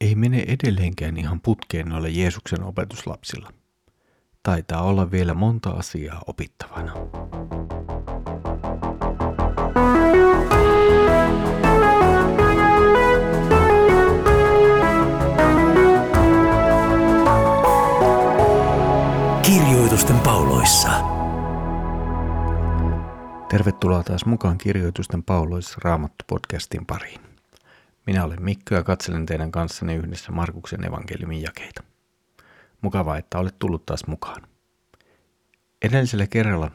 ei mene edelleenkään ihan putkeen noilla Jeesuksen opetuslapsilla. Taitaa olla vielä monta asiaa opittavana. Kirjoitusten pauloissa. Tervetuloa taas mukaan Kirjoitusten pauloissa Raamattu-podcastin pariin. Minä olen Mikko ja katselen teidän kanssanne yhdessä Markuksen evankeliumin jakeita. Mukavaa, että olet tullut taas mukaan. Edellisellä kerralla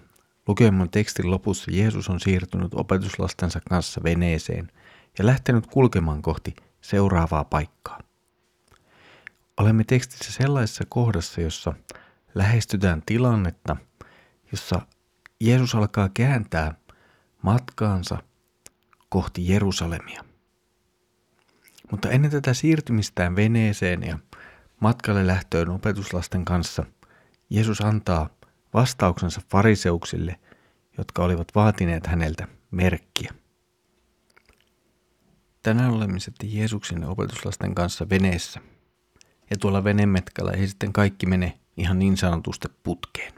lukemman tekstin lopussa Jeesus on siirtynyt opetuslastensa kanssa veneeseen ja lähtenyt kulkemaan kohti seuraavaa paikkaa. Olemme tekstissä sellaisessa kohdassa, jossa lähestytään tilannetta, jossa Jeesus alkaa kääntää matkaansa kohti Jerusalemia. Mutta ennen tätä siirtymistään veneeseen ja matkalle lähtöön opetuslasten kanssa Jeesus antaa vastauksensa fariseuksille, jotka olivat vaatineet häneltä merkkiä. Tänään olemme sitten Jeesuksen opetuslasten kanssa veneessä. Ja tuolla venemetkalla ei sitten kaikki mene ihan niin sanotusti putkeen.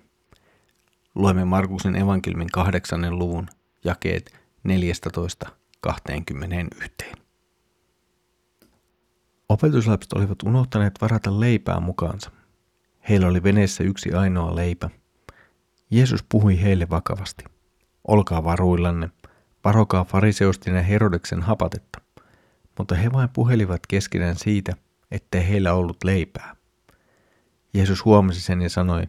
Luemme Markuksen evankeliumin kahdeksannen luvun jakeet 14-21. Opetuslapset olivat unohtaneet varata leipää mukaansa. Heillä oli veneessä yksi ainoa leipä. Jeesus puhui heille vakavasti. Olkaa varuillanne, varokaa fariseustin ja Herodeksen hapatetta. Mutta he vain puhelivat keskenään siitä, ettei heillä ollut leipää. Jeesus huomasi sen ja sanoi,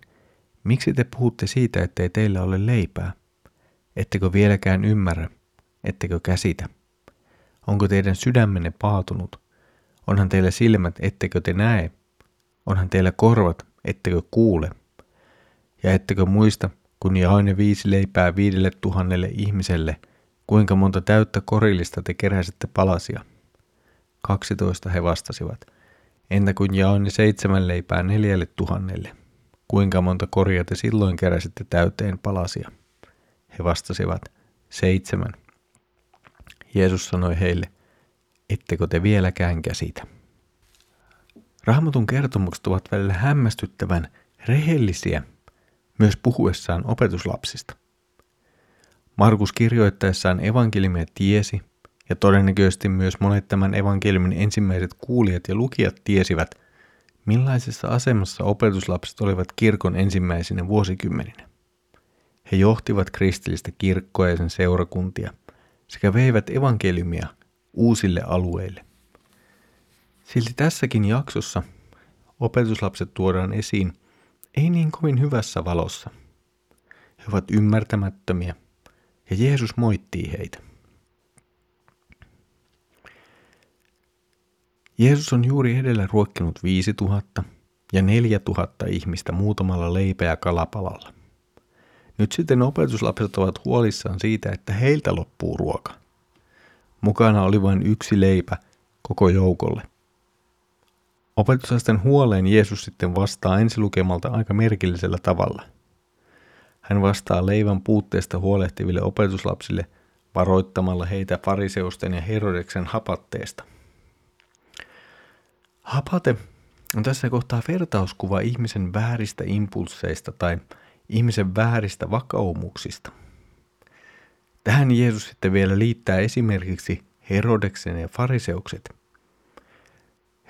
miksi te puhutte siitä, ettei teillä ole leipää? Ettekö vieläkään ymmärrä? Ettekö käsitä? Onko teidän sydämenne paatunut? Onhan teillä silmät, ettekö te näe? Onhan teillä korvat, ettekö kuule? Ja ettekö muista, kun jaoin viisi leipää viidelle tuhannelle ihmiselle, kuinka monta täyttä korillista te keräsitte palasia? Kaksitoista he vastasivat. Entä kun jaoin seitsemän leipää neljälle tuhannelle? Kuinka monta koria te silloin keräsitte täyteen palasia? He vastasivat, seitsemän. Jeesus sanoi heille, ettekö te vieläkään käsitä? Raamatun kertomukset ovat välillä hämmästyttävän rehellisiä myös puhuessaan opetuslapsista. Markus kirjoittaessaan evankeliumia tiesi, ja todennäköisesti myös monet tämän evankeliumin ensimmäiset kuulijat ja lukijat tiesivät, millaisessa asemassa opetuslapset olivat kirkon ensimmäisinä vuosikymmeninä. He johtivat kristillistä kirkkoa ja sen seurakuntia sekä veivät evankeliumia uusille alueille. Silti tässäkin jaksossa opetuslapset tuodaan esiin ei niin kovin hyvässä valossa. He ovat ymmärtämättömiä ja Jeesus moittii heitä. Jeesus on juuri edellä ruokkinut 5000 ja 4000 ihmistä muutamalla leipä- ja kalapalalla. Nyt sitten opetuslapset ovat huolissaan siitä, että heiltä loppuu ruoka. Mukana oli vain yksi leipä koko joukolle. Opetuslasten huoleen Jeesus sitten vastaa ensilukemalta aika merkillisellä tavalla. Hän vastaa leivän puutteesta huolehtiville opetuslapsille varoittamalla heitä fariseusten ja Herodeksen hapatteesta – Hapate on tässä kohtaa vertauskuva ihmisen vääristä impulseista tai ihmisen vääristä vakaumuksista. Tähän Jeesus sitten vielä liittää esimerkiksi Herodeksen ja fariseukset.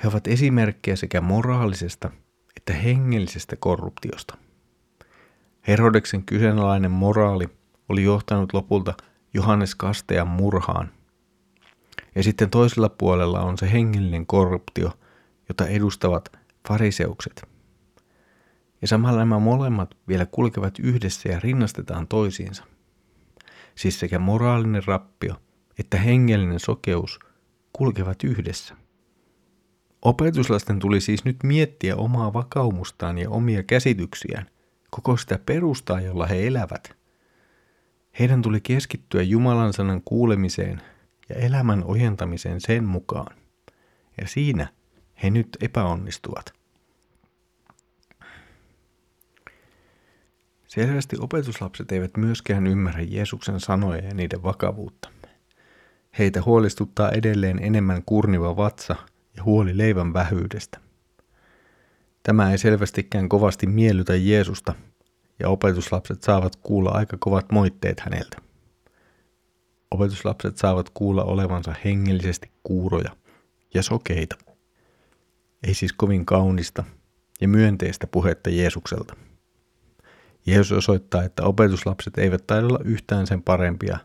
He ovat esimerkkejä sekä moraalisesta että hengellisestä korruptiosta. Herodeksen kyseenalainen moraali oli johtanut lopulta Johannes Kastean murhaan. Ja sitten toisella puolella on se hengellinen korruptio – jota edustavat fariseukset. Ja samalla nämä molemmat vielä kulkevat yhdessä ja rinnastetaan toisiinsa. Siis sekä moraalinen rappio että hengellinen sokeus kulkevat yhdessä. Opetuslasten tuli siis nyt miettiä omaa vakaumustaan ja omia käsityksiään, koko sitä perustaa, jolla he elävät. Heidän tuli keskittyä Jumalan sanan kuulemiseen ja elämän ojentamiseen sen mukaan. Ja siinä he nyt epäonnistuvat. Selvästi opetuslapset eivät myöskään ymmärrä Jeesuksen sanoja ja niiden vakavuutta. Heitä huolestuttaa edelleen enemmän kurniva vatsa ja huoli leivän vähyydestä. Tämä ei selvästikään kovasti miellytä Jeesusta, ja opetuslapset saavat kuulla aika kovat moitteet häneltä. Opetuslapset saavat kuulla olevansa hengellisesti kuuroja ja sokeita. Ei siis kovin kaunista ja myönteistä puhetta Jeesukselta. Jeesus osoittaa, että opetuslapset eivät taida olla yhtään sen parempia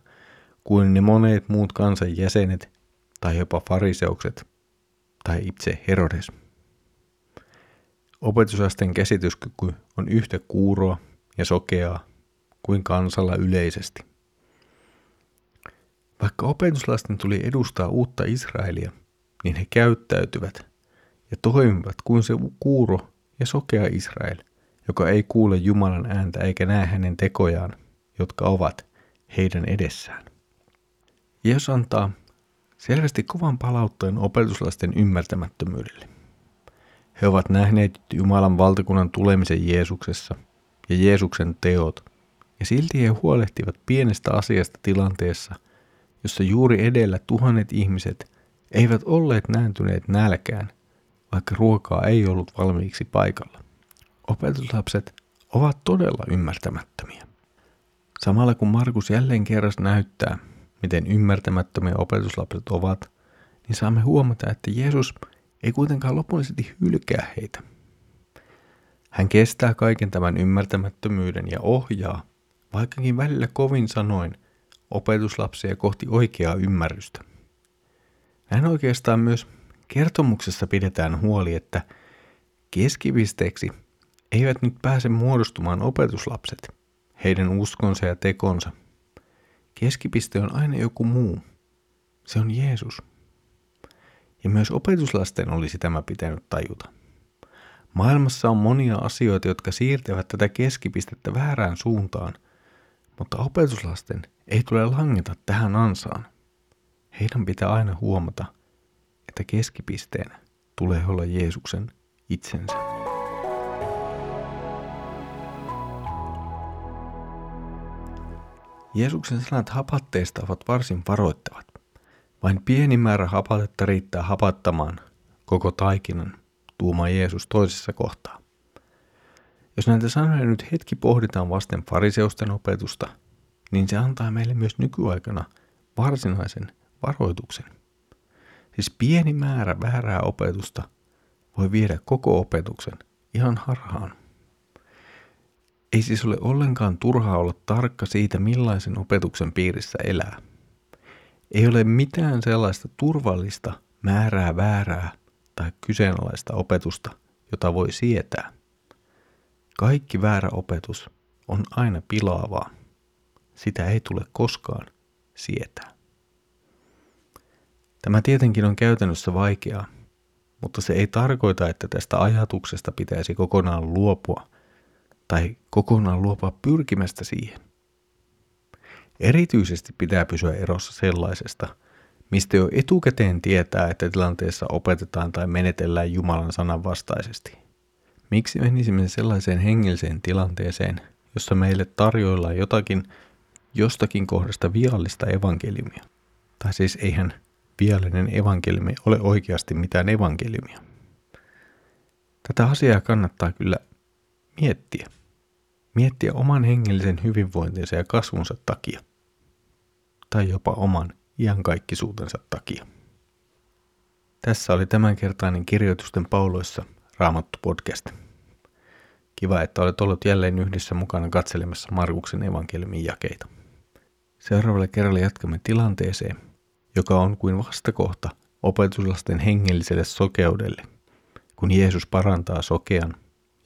kuin ne monet muut kansan jäsenet tai jopa fariseukset tai itse Herodes. Opetusasten käsityskyky on yhtä kuuroa ja sokeaa kuin kansalla yleisesti. Vaikka opetuslasten tuli edustaa uutta Israelia, niin he käyttäytyvät ja toimivat kuin se kuuro ja sokea Israel, joka ei kuule Jumalan ääntä eikä näe hänen tekojaan, jotka ovat heidän edessään. Jeesus antaa selvästi kovan palautteen opetuslasten ymmärtämättömyydelle. He ovat nähneet Jumalan valtakunnan tulemisen Jeesuksessa ja Jeesuksen teot, ja silti he huolehtivat pienestä asiasta tilanteessa, jossa juuri edellä tuhannet ihmiset eivät olleet nääntyneet nälkään, vaikka ruokaa ei ollut valmiiksi paikalla. Opetuslapset ovat todella ymmärtämättömiä. Samalla kun Markus jälleen kerran näyttää, miten ymmärtämättömiä opetuslapset ovat, niin saamme huomata, että Jeesus ei kuitenkaan lopullisesti hylkää heitä. Hän kestää kaiken tämän ymmärtämättömyyden ja ohjaa, vaikkakin välillä kovin sanoin, opetuslapsia kohti oikeaa ymmärrystä. Näin oikeastaan myös kertomuksessa pidetään huoli, että keskipisteeksi eivät nyt pääse muodostumaan opetuslapset, heidän uskonsa ja tekonsa. Keskipiste on aina joku muu. Se on Jeesus. Ja myös opetuslasten olisi tämä pitänyt tajuta. Maailmassa on monia asioita, jotka siirtävät tätä keskipistettä väärään suuntaan, mutta opetuslasten ei tule langeta tähän ansaan. Heidän pitää aina huomata, että keskipisteenä tulee olla Jeesuksen itsensä. Jeesuksen sanat hapatteesta ovat varsin varoittavat. Vain pieni määrä hapatetta riittää hapattamaan koko taikinan, tuuma Jeesus toisessa kohtaa. Jos näitä sanoja nyt hetki pohditaan vasten fariseusten opetusta, niin se antaa meille myös nykyaikana varsinaisen varoituksen. Siis pieni määrä väärää opetusta voi viedä koko opetuksen ihan harhaan. Ei siis ole ollenkaan turhaa olla tarkka siitä, millaisen opetuksen piirissä elää. Ei ole mitään sellaista turvallista määrää väärää tai kyseenalaista opetusta, jota voi sietää. Kaikki väärä opetus on aina pilaavaa. Sitä ei tule koskaan sietää. Tämä tietenkin on käytännössä vaikeaa, mutta se ei tarkoita, että tästä ajatuksesta pitäisi kokonaan luopua tai kokonaan luopua pyrkimästä siihen. Erityisesti pitää pysyä erossa sellaisesta, mistä jo etukäteen tietää, että tilanteessa opetetaan tai menetellään Jumalan sanan vastaisesti. Miksi menisimme sellaiseen hengelliseen tilanteeseen, jossa meille tarjoillaan jotakin jostakin kohdasta viallista evankeliumia? Tai siis eihän viallinen evankeliumi ole oikeasti mitään evankeliumia. Tätä asiaa kannattaa kyllä miettiä. Miettiä oman hengellisen hyvinvointinsa ja kasvunsa takia. Tai jopa oman iankaikkisuutensa takia. Tässä oli tämänkertainen kirjoitusten pauloissa Raamattu podcast. Kiva, että olet ollut jälleen yhdessä mukana katselemassa Markuksen evankeliumin jakeita. Seuraavalle kerralle jatkamme tilanteeseen, joka on kuin vastakohta opetuslasten hengelliselle sokeudelle, kun Jeesus parantaa sokean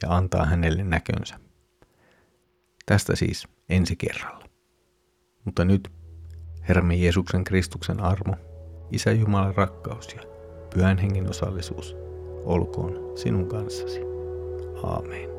ja antaa hänelle näkönsä. Tästä siis ensi kerralla. Mutta nyt Herramme Jeesuksen Kristuksen armo, Isä Jumalan rakkaus ja Pyhän Hengen osallisuus olkoon sinun kanssasi. Aamen.